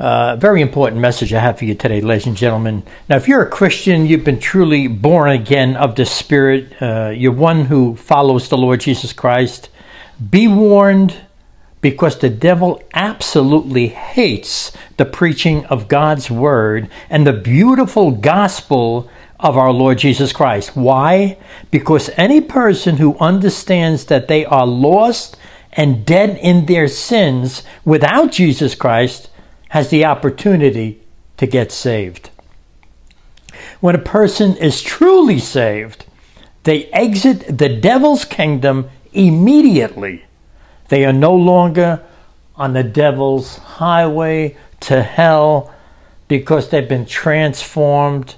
Uh, very important message I have for you today, ladies and gentlemen. Now, if you're a Christian, you've been truly born again of the Spirit, uh, you're one who follows the Lord Jesus Christ, be warned because the devil absolutely hates the preaching of God's Word and the beautiful gospel of our Lord Jesus Christ. Why? Because any person who understands that they are lost and dead in their sins without Jesus Christ has the opportunity to get saved. When a person is truly saved, they exit the devil's kingdom immediately. They are no longer on the devil's highway to hell because they've been transformed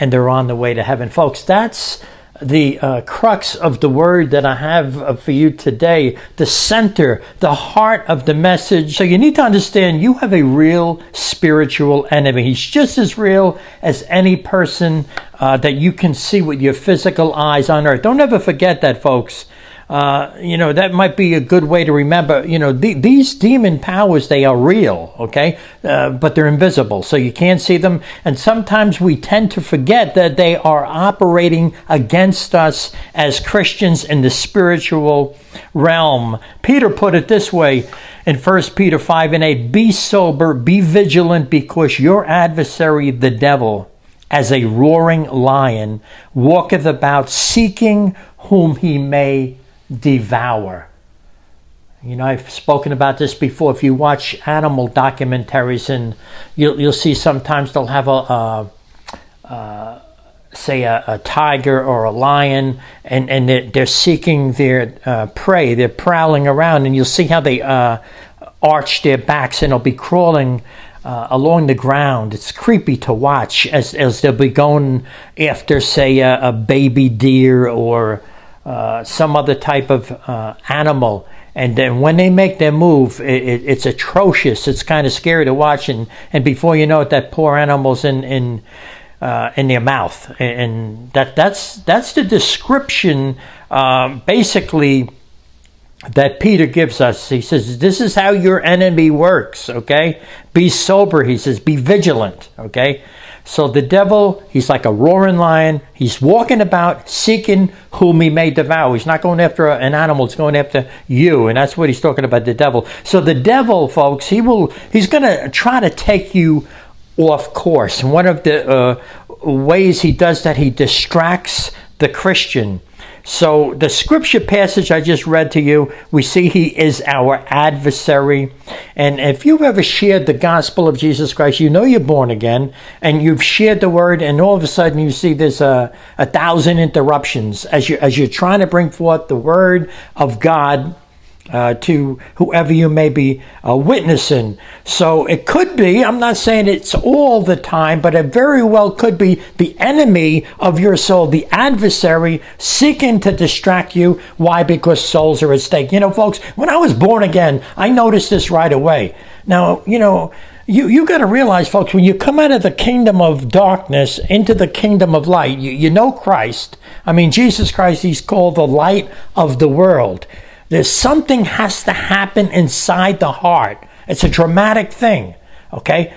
and they're on the way to heaven. Folks, that's the uh, crux of the word that I have uh, for you today, the center, the heart of the message. So you need to understand you have a real spiritual enemy. He's just as real as any person uh, that you can see with your physical eyes on earth. Don't ever forget that, folks. Uh, you know, that might be a good way to remember. You know, the, these demon powers, they are real, okay? Uh, but they're invisible, so you can't see them. And sometimes we tend to forget that they are operating against us as Christians in the spiritual realm. Peter put it this way in 1 Peter 5 and 8 Be sober, be vigilant, because your adversary, the devil, as a roaring lion, walketh about seeking whom he may devour. You know, I've spoken about this before. If you watch animal documentaries, and you'll, you'll see sometimes they'll have a, a, a say, a, a, tiger or a lion, and, and they're, they're seeking their uh, prey. They're prowling around, and you'll see how they uh, arch their backs and they'll be crawling uh, along the ground. It's creepy to watch as, as they'll be going after, say, a, a baby deer or uh, some other type of uh, animal. And then when they make their move, it, it, it's atrocious. It's kind of scary to watch. And, and before you know it, that poor animal's in in uh, in their mouth. And that that's that's the description, um, basically, that Peter gives us. He says, "This is how your enemy works." Okay, be sober. He says, "Be vigilant." Okay. So the devil, he's like a roaring lion. He's walking about seeking whom he may devour. He's not going after an animal, he's going after you. And that's what he's talking about the devil. So the devil, folks, he will he's going to try to take you off course. And one of the uh, ways he does that, he distracts the Christian so, the scripture passage I just read to you, we see he is our adversary. And if you've ever shared the gospel of Jesus Christ, you know you're born again, and you've shared the word, and all of a sudden you see there's a, a thousand interruptions as, you, as you're trying to bring forth the word of God uh, to whoever you may be uh, witnessing. So it could be, I'm not saying it's all the time, but it very well could be the enemy of your soul, the adversary seeking to distract you. Why? Because souls are at stake. You know, folks, when I was born again, I noticed this right away. Now, you know, you, you got to realize, folks, when you come out of the kingdom of darkness into the kingdom of light, you, you know Christ. I mean, Jesus Christ, he's called the light of the world. There's something has to happen inside the heart. It's a dramatic thing, okay?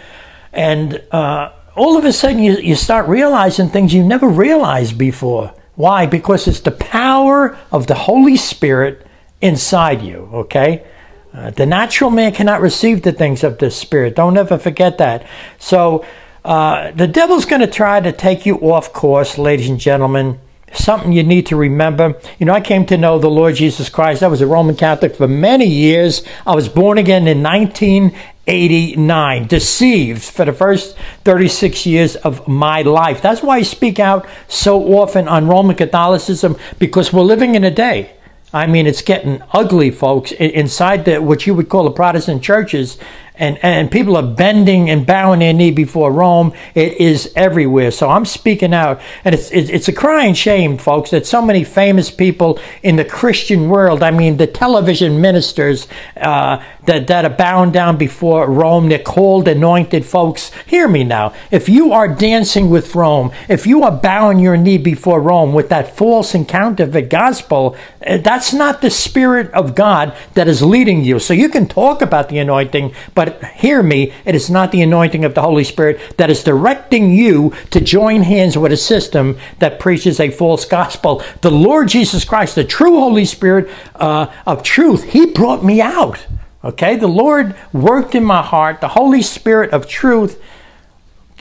And uh, all of a sudden you, you start realizing things you never realized before. Why? Because it's the power of the Holy Spirit inside you, okay? Uh, the natural man cannot receive the things of the Spirit. Don't ever forget that. So, uh, the devil's going to try to take you off course, ladies and gentlemen something you need to remember. You know, I came to know the Lord Jesus Christ. I was a Roman Catholic for many years. I was born again in 1989, deceived for the first 36 years of my life. That's why I speak out so often on Roman Catholicism because we're living in a day. I mean, it's getting ugly, folks, inside the, what you would call the Protestant churches and, and people are bending and bowing their knee before Rome. It is everywhere. So I'm speaking out. And it's, it's a crying shame, folks, that so many famous people in the Christian world, I mean, the television ministers, uh, that, that are bowing down before Rome. They're called anointed folks. Hear me now. If you are dancing with Rome, if you are bowing your knee before Rome with that false and counterfeit gospel, eh, that's not the Spirit of God that is leading you. So you can talk about the anointing, but hear me, it is not the anointing of the Holy Spirit that is directing you to join hands with a system that preaches a false gospel. The Lord Jesus Christ, the true Holy Spirit uh, of truth, He brought me out. Okay, the Lord worked in my heart. The Holy Spirit of truth,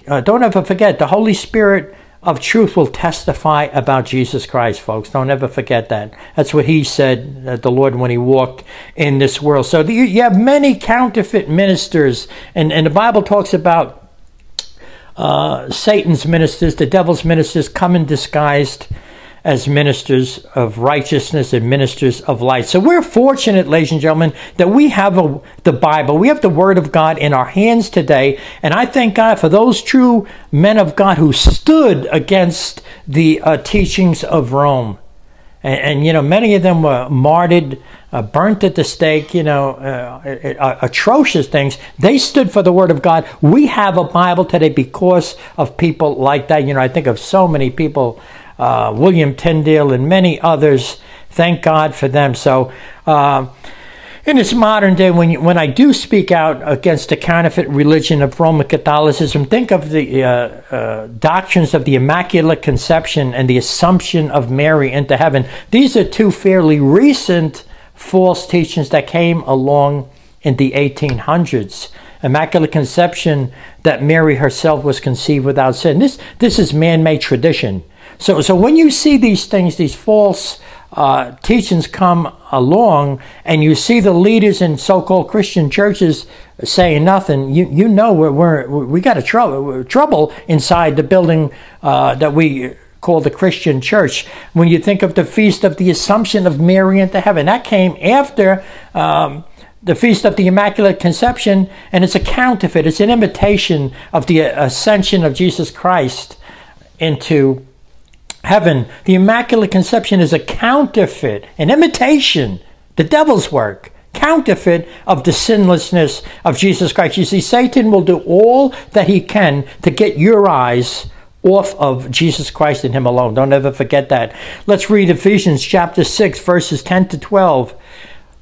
uh, don't ever forget, the Holy Spirit of truth will testify about Jesus Christ, folks. Don't ever forget that. That's what he said, uh, the Lord, when he walked in this world. So the, you have many counterfeit ministers, and, and the Bible talks about uh, Satan's ministers, the devil's ministers, come in disguised as ministers of righteousness and ministers of light. So we're fortunate, ladies and gentlemen, that we have a, the Bible, we have the Word of God in our hands today. And I thank God for those true men of God who stood against the uh, teachings of Rome. And, and, you know, many of them were martyred, uh, burnt at the stake, you know, uh, uh, atrocious things. They stood for the Word of God. We have a Bible today because of people like that. You know, I think of so many people uh, William Tyndale, and many others. Thank God for them. So, uh, in this modern day, when you, when I do speak out against the counterfeit religion of Roman Catholicism, think of the uh, uh, doctrines of the Immaculate Conception and the Assumption of Mary into heaven. These are two fairly recent false teachings that came along in the 1800s. Immaculate Conception that Mary herself was conceived without sin. This this is man-made tradition. So, so when you see these things, these false uh, teachings come along, and you see the leaders in so-called Christian churches saying nothing, you you know we're, we're we got a trouble trouble inside the building uh, that we call the Christian church. When you think of the feast of the Assumption of Mary into heaven, that came after. Um, the Feast of the Immaculate Conception, and it's a counterfeit. It's an imitation of the ascension of Jesus Christ into heaven. The Immaculate Conception is a counterfeit, an imitation, the devil's work, counterfeit of the sinlessness of Jesus Christ. You see, Satan will do all that he can to get your eyes off of Jesus Christ and him alone. Don't ever forget that. Let's read Ephesians chapter 6, verses 10 to 12.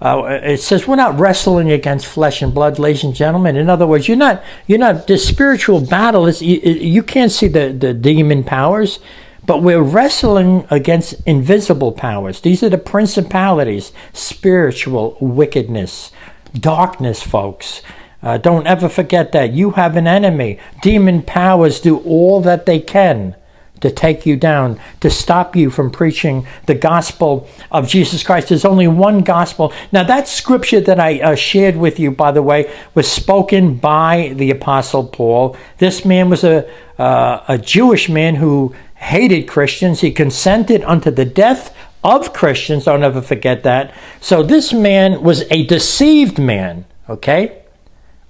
Uh, it says we're not wrestling against flesh and blood, ladies and gentlemen. In other words, you're not you're not the spiritual battle is you, you can't see the, the demon powers, but we're wrestling against invisible powers. These are the principalities, spiritual wickedness, darkness, folks. Uh, don't ever forget that you have an enemy. Demon powers do all that they can to take you down, to stop you from preaching the gospel of Jesus Christ. There's only one gospel. Now, that scripture that I uh, shared with you, by the way, was spoken by the Apostle Paul. This man was a, uh, a Jewish man who hated Christians. He consented unto the death of Christians. Don't ever forget that. So, this man was a deceived man, okay?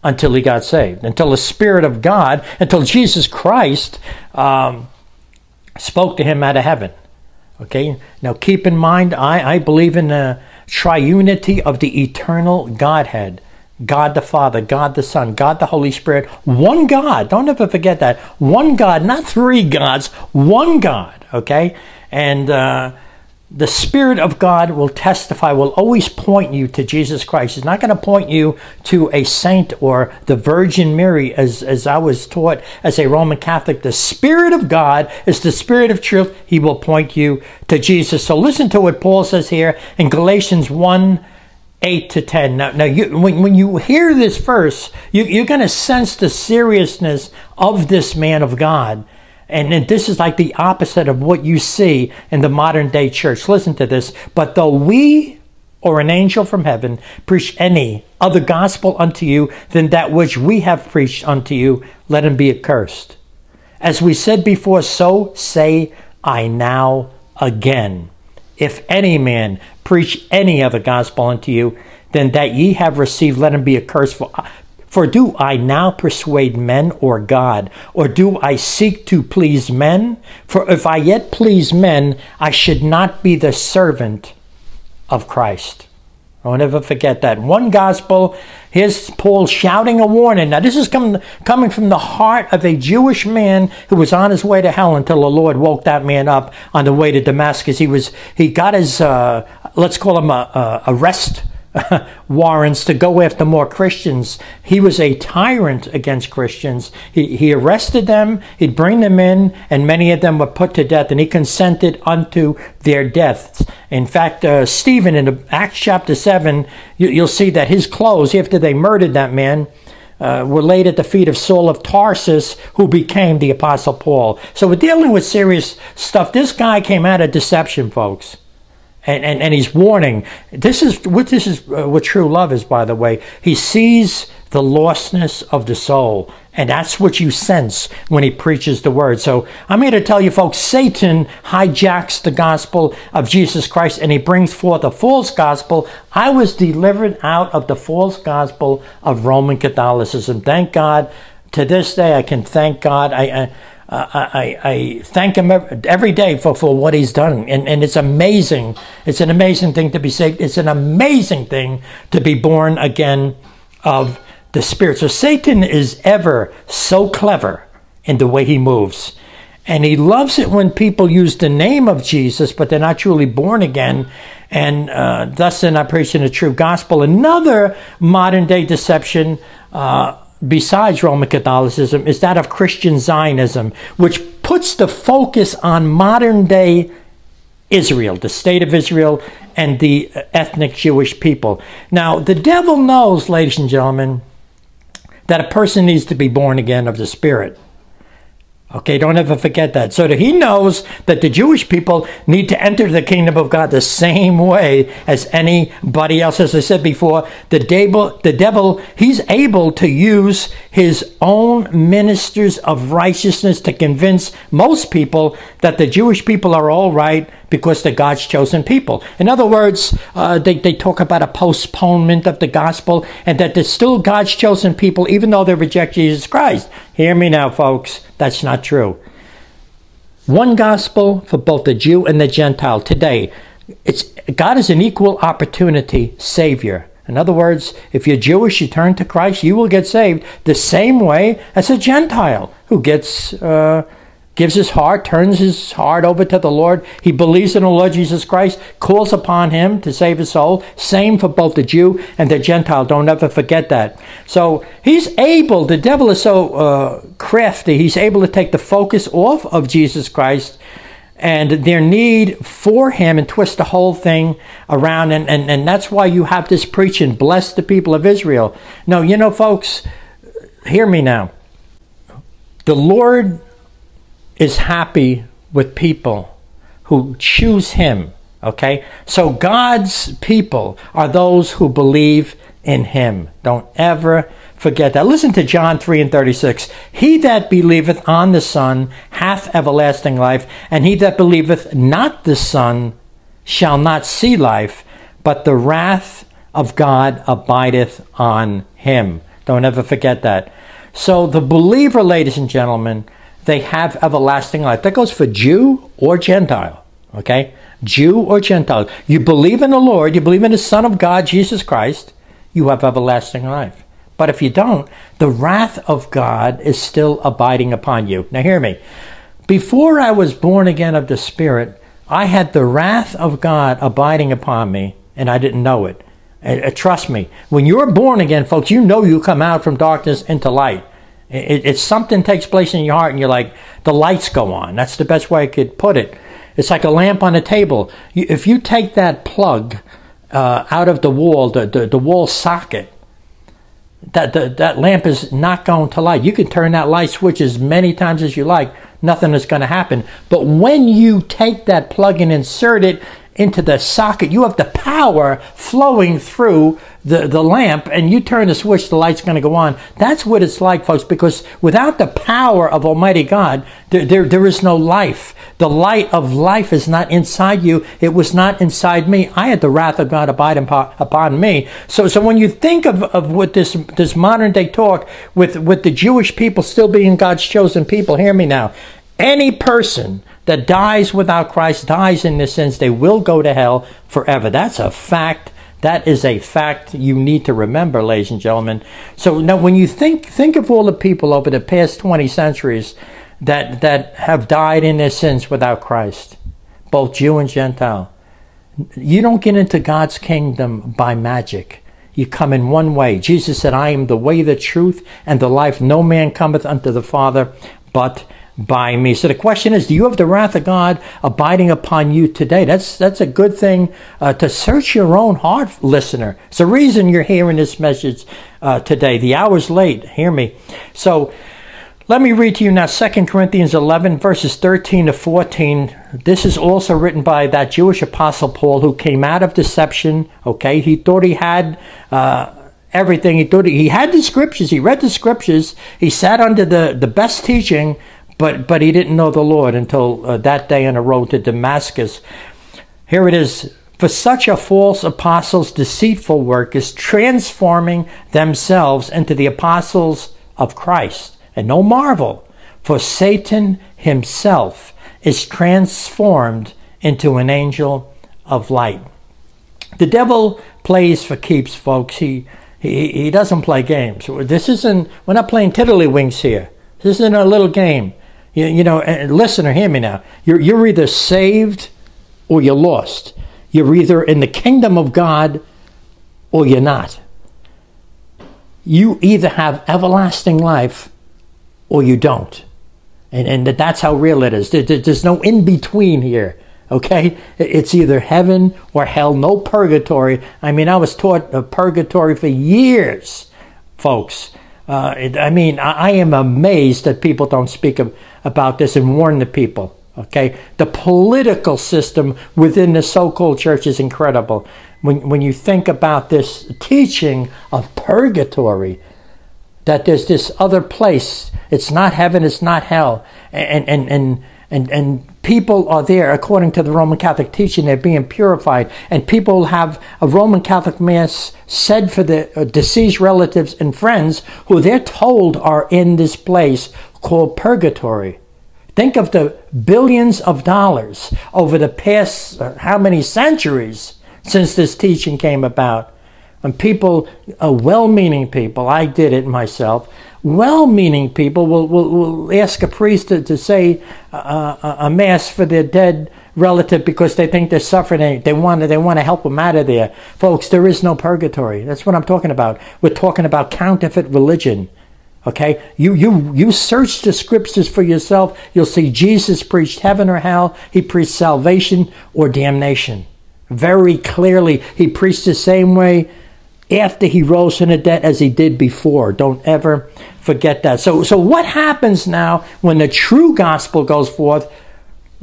Until he got saved, until the Spirit of God, until Jesus Christ um, spoke to him out of heaven. Okay, now keep in mind, I, I believe in the triunity of the eternal Godhead God the Father, God the Son, God the Holy Spirit, one God. Don't ever forget that. One God, not three gods, one God. Okay, and uh, the Spirit of God will testify, will always point you to Jesus Christ. It's not going to point you to a saint or the Virgin Mary, as, as I was taught as a Roman Catholic. The Spirit of God is the Spirit of truth. He will point you to Jesus. So listen to what Paul says here in Galatians 1 8 to 10. Now, now you, when, when you hear this verse, you, you're going to sense the seriousness of this man of God and, and this is like the opposite of what you see in the modern day church. Listen to this. But though we or an angel from heaven preach any other gospel unto you than that which we have preached unto you, let him be accursed. As we said before, so say I now again. If any man preach any other gospel unto you than that ye have received, let him be accursed. For, for do I now persuade men or God? Or do I seek to please men? For if I yet please men, I should not be the servant of Christ. I'll never forget that. One gospel, here's Paul shouting a warning. Now, this is coming, coming from the heart of a Jewish man who was on his way to hell until the Lord woke that man up on the way to Damascus. He was, he got his, uh, let's call him a, a arrest warrants to go after more Christians. He was a tyrant against Christians. He, he arrested them, he'd bring them in, and many of them were put to death, and he consented unto their deaths. In fact, uh, Stephen in Acts chapter 7, you, you'll see that his clothes, after they murdered that man, uh, were laid at the feet of Saul of Tarsus, who became the Apostle Paul. So we're dealing with serious stuff. This guy came out of deception, folks and, and, and he's warning. This is what this is uh, what true love is, by the way. He sees the lostness of the soul, and that's what you sense when he preaches the word. So I'm here to tell you, folks, Satan hijacks the gospel of Jesus Christ, and he brings forth a false gospel. I was delivered out of the false gospel of Roman Catholicism. Thank God. To this day, I can thank God. I, I I, I thank him every day for, for what he's done. And, and it's amazing. It's an amazing thing to be saved. It's an amazing thing to be born again of the Spirit. So Satan is ever so clever in the way he moves. And he loves it when people use the name of Jesus, but they're not truly born again. And uh, thus they're not preaching the true gospel. Another modern day deception. Uh, besides Roman Catholicism is that of Christian Zionism, which puts the focus on modern day Israel, the state of Israel, and the ethnic Jewish people. Now, the devil knows, ladies and gentlemen, that a person needs to be born again of the Spirit. Okay, don't ever forget that. So that he knows that the Jewish people need to enter the kingdom of God the same way as anybody else. As I said before, the devil, the devil, he's able to use his own ministers of righteousness to convince most people that the Jewish people are all right because they're God's chosen people. In other words, uh, they, they talk about a postponement of the gospel and that they're still God's chosen people even though they reject Jesus Christ. Hear me now, folks. That's not true. One gospel for both the Jew and the Gentile today. It's God is an equal opportunity Savior. In other words, if you're Jewish, you turn to Christ, you will get saved the same way as a Gentile who gets uh, gives his heart, turns his heart over to the Lord. He believes in the Lord Jesus Christ, calls upon him to save his soul. Same for both the Jew and the Gentile. Don't ever forget that. So he's able, the devil is so uh, crafty, he's able to take the focus off of Jesus Christ and their need for him and twist the whole thing around. And, and, and that's why you have this preaching, bless the people of Israel. No, you know, folks, hear me now. The Lord is happy with people who choose him. Okay? So God's people are those who believe in him. Don't ever forget that. Listen to John 3 and 36. He that believeth on the Son hath everlasting life, and he that believeth not the Son shall not see life, but the wrath of God abideth on him. Don't ever forget that. So the believer, ladies and gentlemen, they have everlasting life. That goes for Jew or Gentile. Okay? Jew or Gentile. You believe in the Lord, you believe in the Son of God, Jesus Christ, you have everlasting life. But if you don't, the wrath of God is still abiding upon you. Now, hear me. Before I was born again of the Spirit, I had the wrath of God abiding upon me, and I didn't know it. Uh, trust me, when you're born again, folks, you know you come out from darkness into light. It, it's something takes place in your heart, and you're like, the lights go on. That's the best way I could put it. It's like a lamp on a table. if you take that plug uh, out of the wall, the, the, the wall socket, that the, that lamp is not going to light. You can turn that light switch as many times as you like. Nothing is going to happen. But when you take that plug and insert it into the socket. You have the power flowing through the, the lamp and you turn the switch, the light's going to go on. That's what it's like, folks, because without the power of Almighty God, there, there, there is no life. The light of life is not inside you. It was not inside me. I had the wrath of God abide upon me. So, so when you think of, of what this, this modern day talk with, with the Jewish people still being God's chosen people, hear me now. Any person that dies without Christ dies in the sense they will go to hell forever. That's a fact. That is a fact you need to remember, ladies and gentlemen. So now when you think think of all the people over the past 20 centuries that that have died in their sins without Christ, both Jew and Gentile. You don't get into God's kingdom by magic. You come in one way. Jesus said, I am the way, the truth, and the life. No man cometh unto the Father but by me. So the question is, do you have the wrath of God abiding upon you today? That's that's a good thing uh, to search your own heart, listener. It's the reason you're hearing this message uh, today. The hour's late. Hear me. So let me read to you now 2 Corinthians 11, verses 13 to 14. This is also written by that Jewish apostle Paul who came out of deception. Okay, he thought he had. Uh, everything he thought he had the scriptures he read the scriptures he sat under the, the best teaching but but he didn't know the Lord until uh, that day on the road to Damascus. Here it is. For such a false apostle's deceitful work is transforming themselves into the apostles of Christ. And no marvel, for Satan himself is transformed into an angel of light. The devil plays for keeps, folks. He, he, he doesn't play games. This isn't, we're not playing tiddlywinks here. This isn't a little game. You, you know, and listen or hear me now. You're, you're either saved or you're lost. You're either in the kingdom of God or you're not. You either have everlasting life or you don't. And, and that's how real it is. There's no in between here. Okay? It's either heaven or hell, no purgatory. I mean, I was taught purgatory for years, folks. Uh, I mean, I, I, am amazed that people don't speak of, about this and warn the people. Okay, the political system within the so-called church is incredible. When when you think about this teaching of purgatory, that there's this other place. It's not heaven. It's not hell. And and and and and people are there according to the Roman Catholic teaching. They're being purified, and people have a Roman Catholic mass said for the uh, deceased relatives and friends who they're told are in this place called purgatory. Think of the billions of dollars over the past uh, how many centuries since this teaching came about. And people, uh, well meaning people, I did it myself, well meaning people will, will, will, ask a priest to, to say uh, a, a mass for their dead relative because they think they're suffering they want to, they want to help them out of there. Folks, there is no purgatory. That's what I'm talking about. We're talking about counterfeit religion. Okay, you you you search the scriptures for yourself. You'll see Jesus preached heaven or hell. He preached salvation or damnation. Very clearly, he preached the same way after he rose from the dead as he did before. Don't ever forget that. So so what happens now when the true gospel goes forth?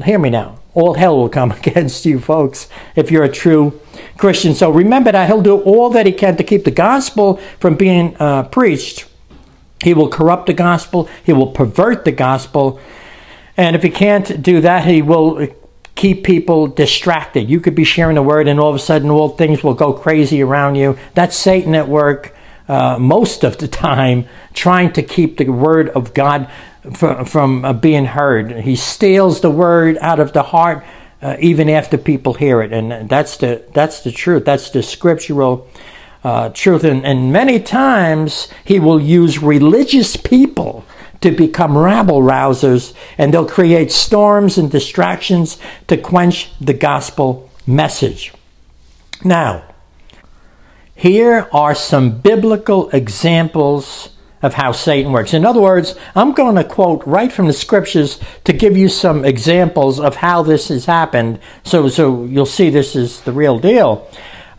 Hear me now. All hell will come against you, folks, if you're a true Christian. So remember that he'll do all that he can to keep the gospel from being uh, preached he will corrupt the gospel, he will pervert the gospel. And if he can't do that, he will keep people distracted. You could be sharing the word, and all of a sudden, all things will go crazy around you. That's Satan at work uh, most of the time, trying to keep the word of God from, from uh, being heard. He steals the word out of the heart. Uh, even after people hear it, and that's the that's the truth. That's the scriptural uh, truth. And, and many times he will use religious people to become rabble rousers, and they'll create storms and distractions to quench the gospel message. Now, here are some biblical examples of how Satan works. In other words, I'm going to quote right from the scriptures to give you some examples of how this has happened so, so you'll see this is the real deal.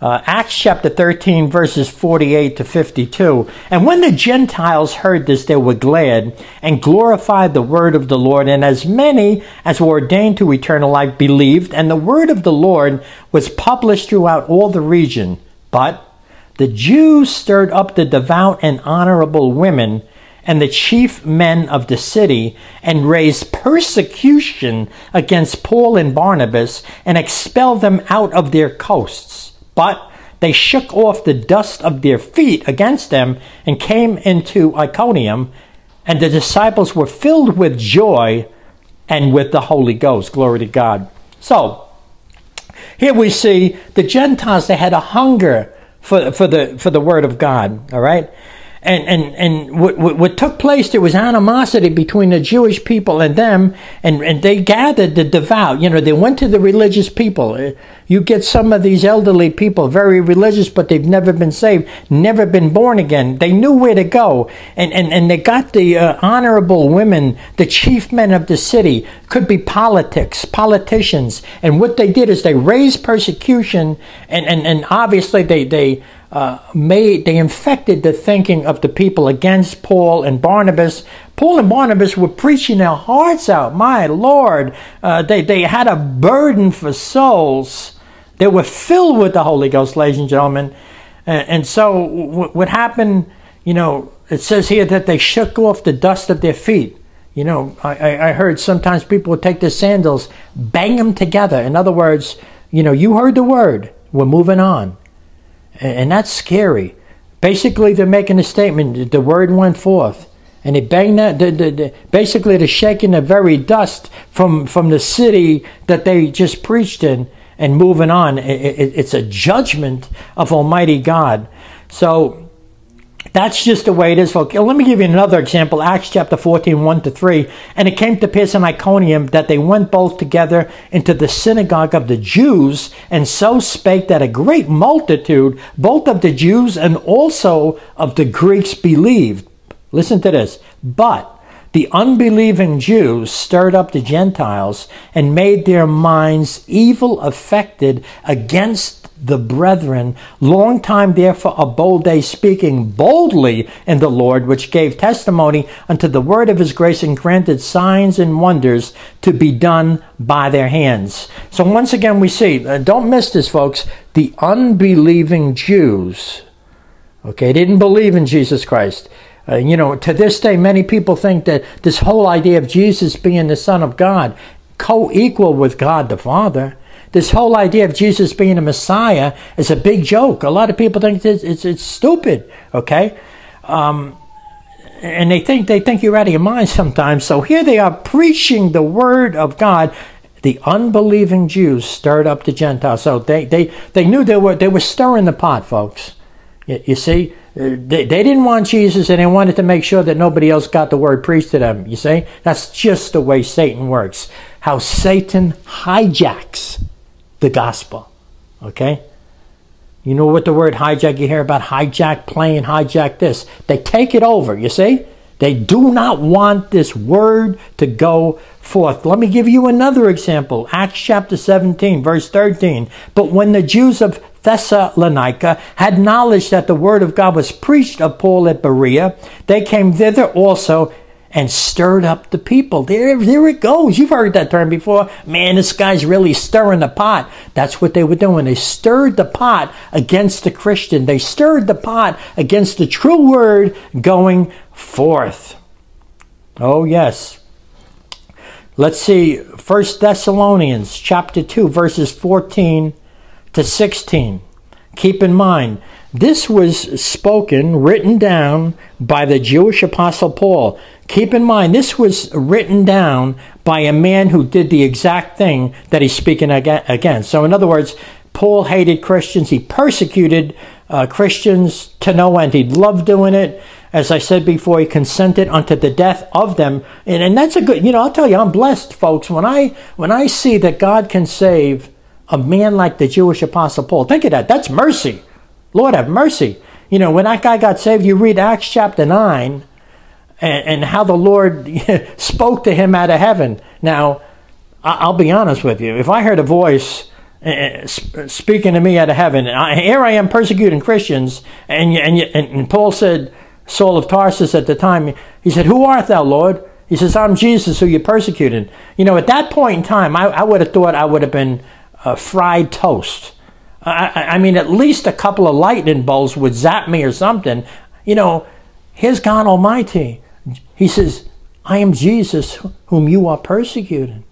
Uh, Acts chapter 13, verses 48 to 52. And when the Gentiles heard this, they were glad and glorified the word of the Lord. And as many as were ordained to eternal life believed, and the word of the Lord was published throughout all the region. But the Jews stirred up the devout and honorable women and the chief men of the city and raised persecution against Paul and Barnabas and expelled them out of their coasts. But they shook off the dust of their feet against them and came into Iconium, and the disciples were filled with joy and with the Holy Ghost. Glory to God. So, here we see the Gentiles, they had a hunger for, for, the, for the Word of God, all right? And and and what, what, took place there was animosity between the Jewish people and them and and they gathered the devout. You know they went to the religious people. Uh, you get some of these elderly people very religious but they've never been saved never been born again. They knew where to go. And and, and they got the uh, honorable women the chief men of the city. Could be politics politicians. And what they did is they raised persecution and and, and obviously they they uh, made they infected the thinking of the people against Paul and Barnabas. Paul and Barnabas were preaching their hearts out. My Lord, uh, they they had a burden for souls. They were filled with the Holy Ghost, ladies and gentlemen. And, and so w- what happened? You know, it says here that they shook off the dust of their feet. You know, I, I heard sometimes people would take their sandals, bang them together. In other words, you know, you heard the word. We're moving on and that's scary. Basically, they're making a statement. The word went forth, and they bang that. The, the, the, basically, they're shaking the very dust from from the city that they just preached in, and moving on. It, it, it's a judgment of Almighty God. So that's just the way it is, folks. Let me give you another example. Acts chapter 14, 1 to 3. And it came to pass in Iconium that they went both together into the synagogue of the Jews, and so spake that a great multitude, both of the Jews and also of the Greeks, believed. Listen to this. But the unbelieving Jews stirred up the Gentiles and made their minds evil affected against the brethren, long time therefore abode they speaking boldly in the Lord, which gave testimony unto the word of his grace and granted signs and wonders to be done by their hands. So once again, we see, uh, don't miss this, folks, the unbelieving Jews, okay, didn't believe in Jesus Christ. Uh, you know, to this day, many people think that this whole idea of Jesus being the Son of God, co equal with God the Father, this whole idea of Jesus being a Messiah is a big joke. A lot of people think it's, it's, it's stupid, okay? Um, and they think they think you're out of your mind sometimes. So here they are preaching the word of God. The unbelieving Jews stirred up the Gentiles. So they, they, they knew they were they were stirring the pot, folks. You, you see, they, they didn't want Jesus and they wanted to make sure that nobody else got the word preached to them. You see, that's just the way Satan works. How Satan hijacks the gospel. Okay? You know what the word hijack, you hear about hijack plane, hijack this. They take it over, you see? They do not want this word to go forth. Let me give you another example. Acts chapter 17, verse 13. But when the Jews of Thessalonica had knowledge that the word of God was preached of Paul at Berea, they came thither also and stirred up the people. There, there it goes. You've heard that term before. Man, this guy's really stirring the pot. That's what they were doing. They stirred the pot against the Christian. They stirred the pot against the true word going forth. Oh, yes. Let's see. First Thessalonians chapter 2, verses 14 to 16. Keep in mind, this was spoken, written down by the Jewish apostle Paul. Keep in mind, this was written down by a man who did the exact thing that he's speaking against. So, in other words, Paul hated Christians. He persecuted uh, Christians to no end. He loved doing it. As I said before, he consented unto the death of them. And, and that's a good, you know, I'll tell you, I'm blessed, folks. When I, when I see that God can save a man like the Jewish apostle Paul, think of that. That's mercy. Lord have mercy. You know, when that guy got saved, you read Acts chapter 9 and, and how the Lord spoke to him out of heaven. Now, I'll be honest with you. If I heard a voice uh, speaking to me out of heaven. I, here I am persecuting Christians, and, and, and Paul said, Saul of Tarsus at the time, he said, Who art thou, Lord? He says, I'm Jesus who you persecuted. You know, at that point in time, I, I would have thought I would have been uh, fried toast. I, I, mean, at least a couple of lightning bolts would zap me or something. You know, here's God Almighty. He says, I am Jesus whom you are persecuting.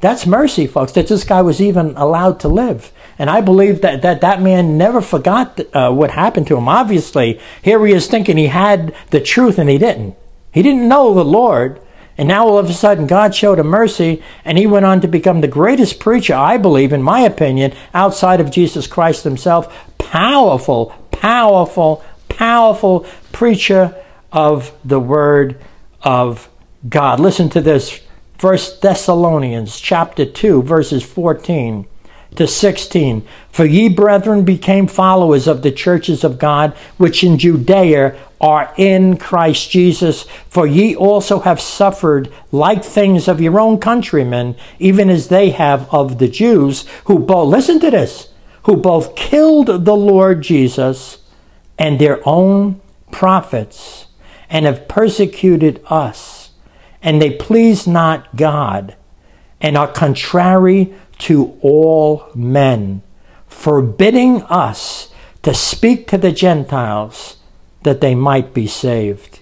That's mercy, folks, that this guy was even allowed to live. And I believe that that, that man never forgot uh, what happened to him. Obviously, here he is thinking he had the truth and he didn't. He didn't know the Lord. And now all of a sudden, God showed him mercy, and he went on to become the greatest preacher, I believe, in my opinion, outside of Jesus Christ himself. Powerful, powerful, powerful preacher of the Word of God. Listen to this. First Thessalonians chapter 2 verses 14 to 16. For ye, brethren, became followers of the churches of God, which in Judea are in Christ Jesus. For ye also have suffered like things of your own countrymen, even as they have of the Jews, who both, listen to this, who both killed the Lord Jesus and their own prophets, and have persecuted us. And they please not God, and are contrary to all men, forbidding us to speak to the Gentiles that they might be saved.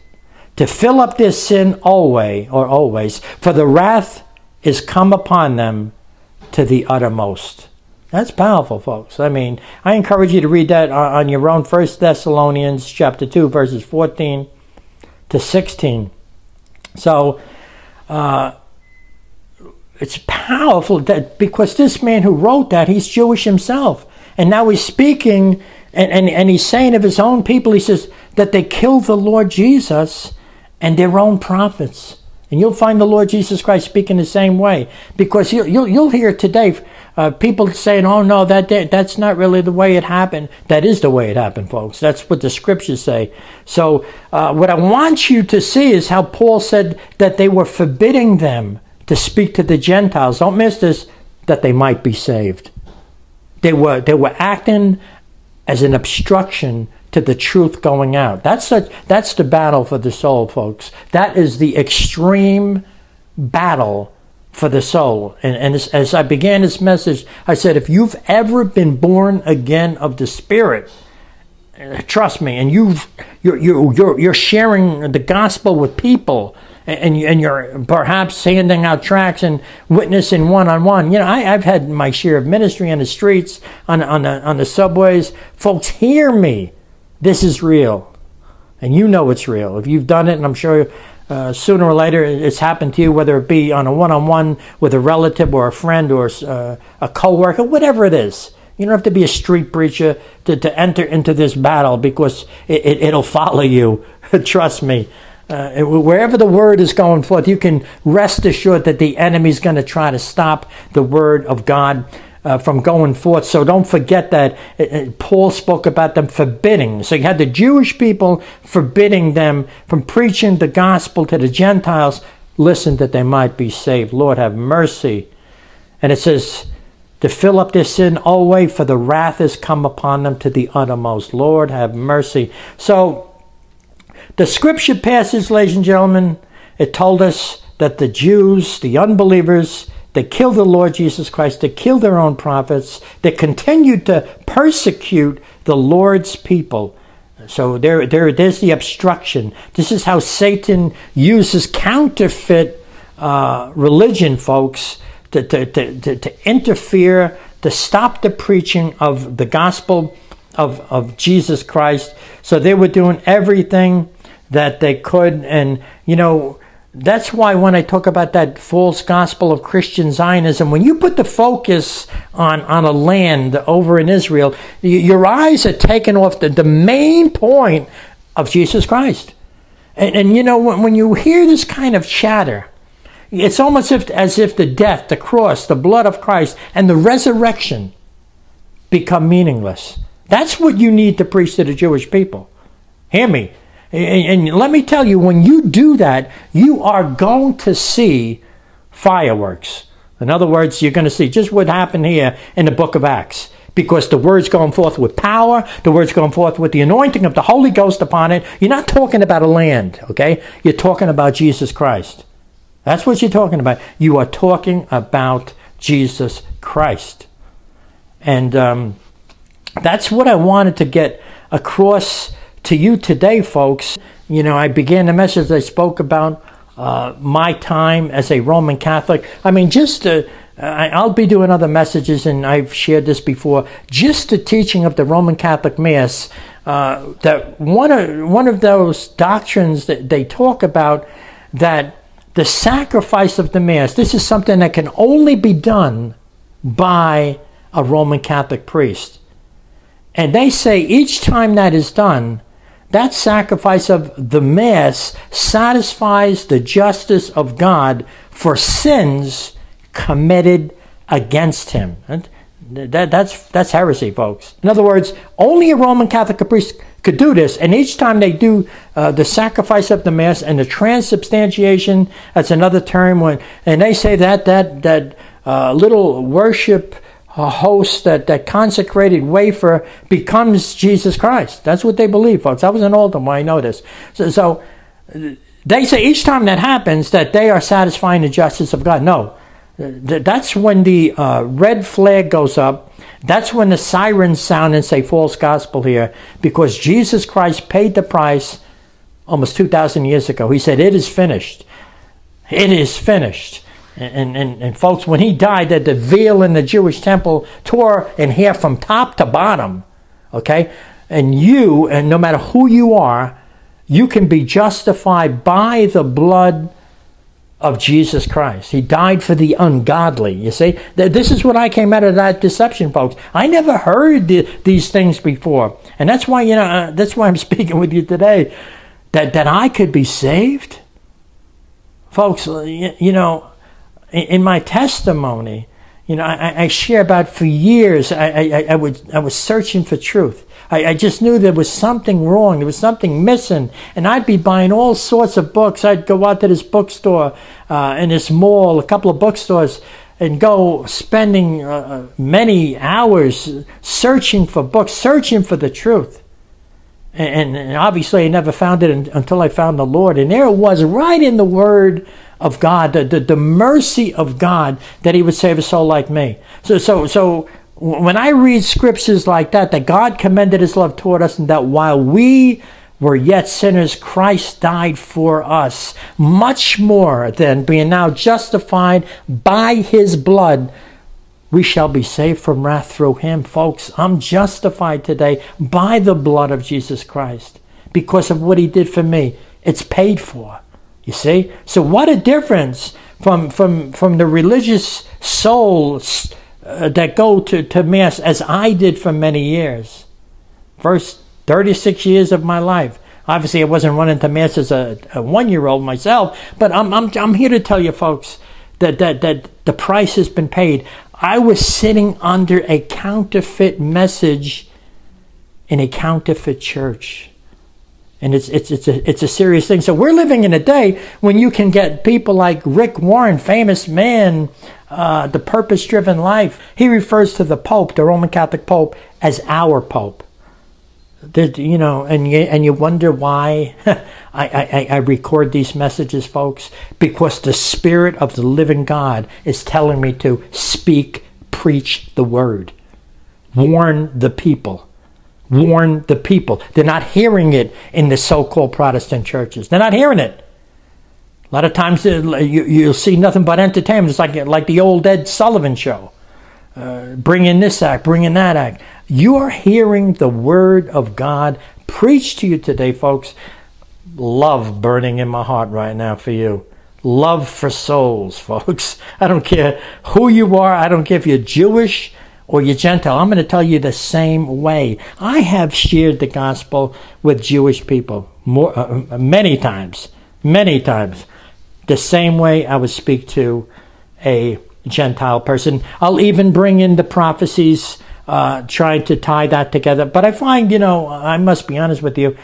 To fill up their sin always or always, for the wrath is come upon them to the uttermost. That's powerful, folks. I mean, I encourage you to read that on your own. First Thessalonians chapter two, verses fourteen to sixteen. So, uh, it's powerful that because this man who wrote that, he's Jewish himself. And now he's speaking and, and, and he's saying of his own people, he says that they killed the Lord Jesus and their own prophets. And you'll find the Lord Jesus Christ speaking the same way. Because you'll, you'll, you'll hear today uh, people saying, oh, no, that, that's not really the way it happened. That is the way it happened, folks. That's what the scriptures say. So, uh, what I want you to see is how Paul said that they were forbidding them to speak to the Gentiles. Don't miss this, that they might be saved. They were, they were acting as an obstruction to the truth going out. That's, a, that's the battle for the soul, folks. That is the extreme battle for the soul. And, and as, as I began this message, I said, if you've ever been born again of the Spirit, trust me, and you've, you're, you're, you're sharing the gospel with people, and, and you're perhaps handing out tracts and witnessing one on one. You know, I, have had my share of ministry on the streets, on, on, the, on the subways. Folks, hear me. This is real. And you know it's real. If you've done it, and I'm sure uh, sooner or later it's happened to you, whether it be on a one on one with a relative or a friend or uh, a coworker, whatever it is. You don't have to be a street preacher to, to enter into this battle because it, it, it'll follow you. Trust me. Uh, wherever the word is going forth, you can rest assured that the enemy is going to try to stop the word of God uh, from going forth. So don't forget that uh, uh, Paul spoke about them forbidding. So you had the Jewish people forbidding them from preaching the gospel to the Gentiles. Listen that they might be saved. Lord, have mercy. And it says, to fill up their sin always, for the wrath is come upon them to the uttermost. Lord, have mercy. So the scripture passage, ladies and gentlemen, it told us that the Jews, the unbelievers, they killed the Lord Jesus Christ, they killed their own prophets, they continued to persecute the Lord's people. So there, there, there's the obstruction. This is how Satan uses counterfeit uh, religion, folks, to, to, to, to interfere, to stop the preaching of the gospel of, of Jesus Christ. So they were doing everything that they could. And, you know, that's why when I talk about that false gospel of Christian Zionism, when you put the focus on, on a land over in Israel, your eyes are taken off the, the main point of Jesus Christ. And, and you know, when, when you hear this kind of chatter, it's almost if, as if the death, the cross, the blood of Christ, and the resurrection become meaningless. That's what you need to preach to the Jewish people. Hear me. And, and let me tell you, when you do that, you are going to see fireworks. In other words, you're going to see just what happened here in the book of Acts. Because the word's going forth with power, the word's going forth with the anointing of the Holy Ghost upon it. You're not talking about a land, okay? You're talking about Jesus Christ. That's what you're talking about. You are talking about Jesus Christ. And um, that's what I wanted to get across to you today, folks. You know, I began the message I spoke about uh, my time as a Roman Catholic. I mean, just to, I'll be doing other messages, and I've shared this before. Just the teaching of the Roman Catholic Mass, uh, that one of one of those doctrines that they talk about that the sacrifice of the Mass. This is something that can only be done by a Roman Catholic priest, and they say each time that is done, that sacrifice of the Mass satisfies the justice of God for sins committed against him. That, that's, that's heresy, folks. In other words, only a Roman Catholic priest could do this. And each time they do uh, the sacrifice of the Mass and the transubstantiation, that's another term, when, and they say that, that, that uh, little worship a host that, that consecrated wafer becomes Jesus Christ. That's what they believe, folks. I was in Oldham I know this. So, so they say each time that happens that they are satisfying the justice of God. No. That's when the uh, red flag goes up. That's when the sirens sound and say false gospel here because Jesus Christ paid the price almost 2,000 years ago. He said, It is finished. It is finished. And, and, and folks, when he died, that the veil in the Jewish temple tore in half from top to bottom. Okay? And you, and no matter who you are, you can be justified by the blood of Jesus Christ. He died for the ungodly. You see, this is what I came out of that deception, folks. I never heard the, these things before, and that's why you know uh, that's why I'm speaking with you today. That that I could be saved, folks. You, you know, in my testimony, you know, I, I share about for years. I, I, I, would, I was searching for truth. I, I just knew there was something wrong. There was something missing, and I'd be buying all sorts of books. I'd go out to this bookstore uh, in this mall, a couple of bookstores, and go spending uh, uh many hours searching for books, searching for the truth. And, and obviously, I never found it until I found the Lord. And there it was, right in the Word of God, the, the, the mercy of God that He would save a soul like me. So, so, so when I read scriptures like that, that God commended His love toward us, and that while we were yet sinners, Christ died for us, much more than being now justified by His blood. We shall be saved from wrath through him. Folks, I'm justified today by the blood of Jesus Christ because of what he did for me. It's paid for. You see? So what a difference from from from the religious souls uh, that go to, to mass as I did for many years. First 36 years of my life. Obviously, I wasn't running to mass as a, a one year old myself, but I'm, I'm, I'm here to tell you, folks, that, that, that the price has been paid. I was sitting under a counterfeit message in a counterfeit church and it's it's it's a it's a serious thing. So we're living in a day when you can get people like Rick Warren, famous man, uh, the purpose-driven life. He refers to the Pope, the Roman Catholic Pope, as our Pope. you know, and you and you wonder why I, I I record these messages, folks, because the Spirit of the Living God is telling me to speak, preach the word, warn the people warn the people. They're not hearing it in the so called Protestant churches. They're not hearing it. A lot of times uh, you, will see nothing but entertainment. It's like, like the old Ed Sullivan show. Uh, bring in this act, bring in that act. You are hearing the word of God preached to you today, folks. Love burning in my heart right now for you. Love for souls, folks. I don't care who you are. I don't care if you're Jewish, or you're Gentile. I'm going to tell you the same way. I have shared the gospel with Jewish people more, uh, uh, many times, many times, the same way I would speak to a Gentile person. I'll even bring in the prophecies, uh, trying to tie that together. But I find, you know, I must be honest with you.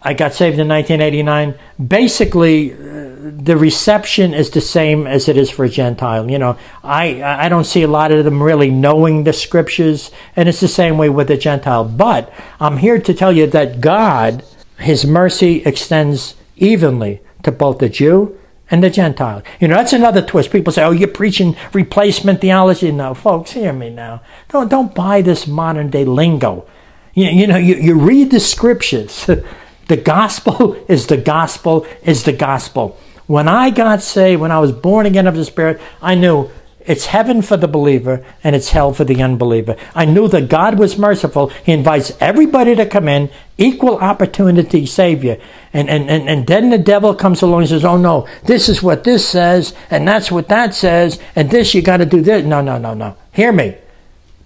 I got saved in 1989. Basically, uh, the reception is the same as it is for a Gentile. You know, I, I don't see a lot of them really knowing the scriptures, and it's the same way with a Gentile. But I'm here to tell you that God, His mercy extends evenly to both the Jew and the Gentile. You know, that's another twist. People say, oh, you're preaching replacement theology. No, folks, hear me now. Don't, don't buy this modern day lingo. You, you know, you, you read the scriptures. the gospel is the gospel is the gospel. When I got saved, when I was born again of the Spirit, I knew it's heaven for the believer and it's hell for the unbeliever. I knew that God was merciful. He invites everybody to come in, equal opportunity Savior. And, and, and, and then the devil comes along and says, Oh no, this is what this says, and that's what that says, and this you got to do this. No, no, no, no. Hear me.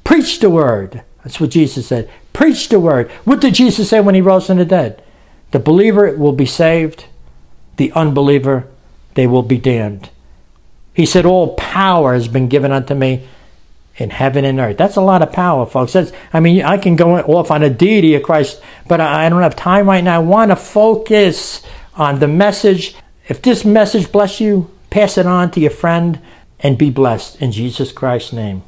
Preach the word. That's what Jesus said. Preach the word. What did Jesus say when he rose from the dead? The believer will be saved, the unbeliever, they will be damned. He said, All power has been given unto me in heaven and earth. That's a lot of power, folks. That's, I mean, I can go off on a deity of Christ, but I don't have time right now. I want to focus on the message. If this message bless you, pass it on to your friend and be blessed in Jesus Christ's name.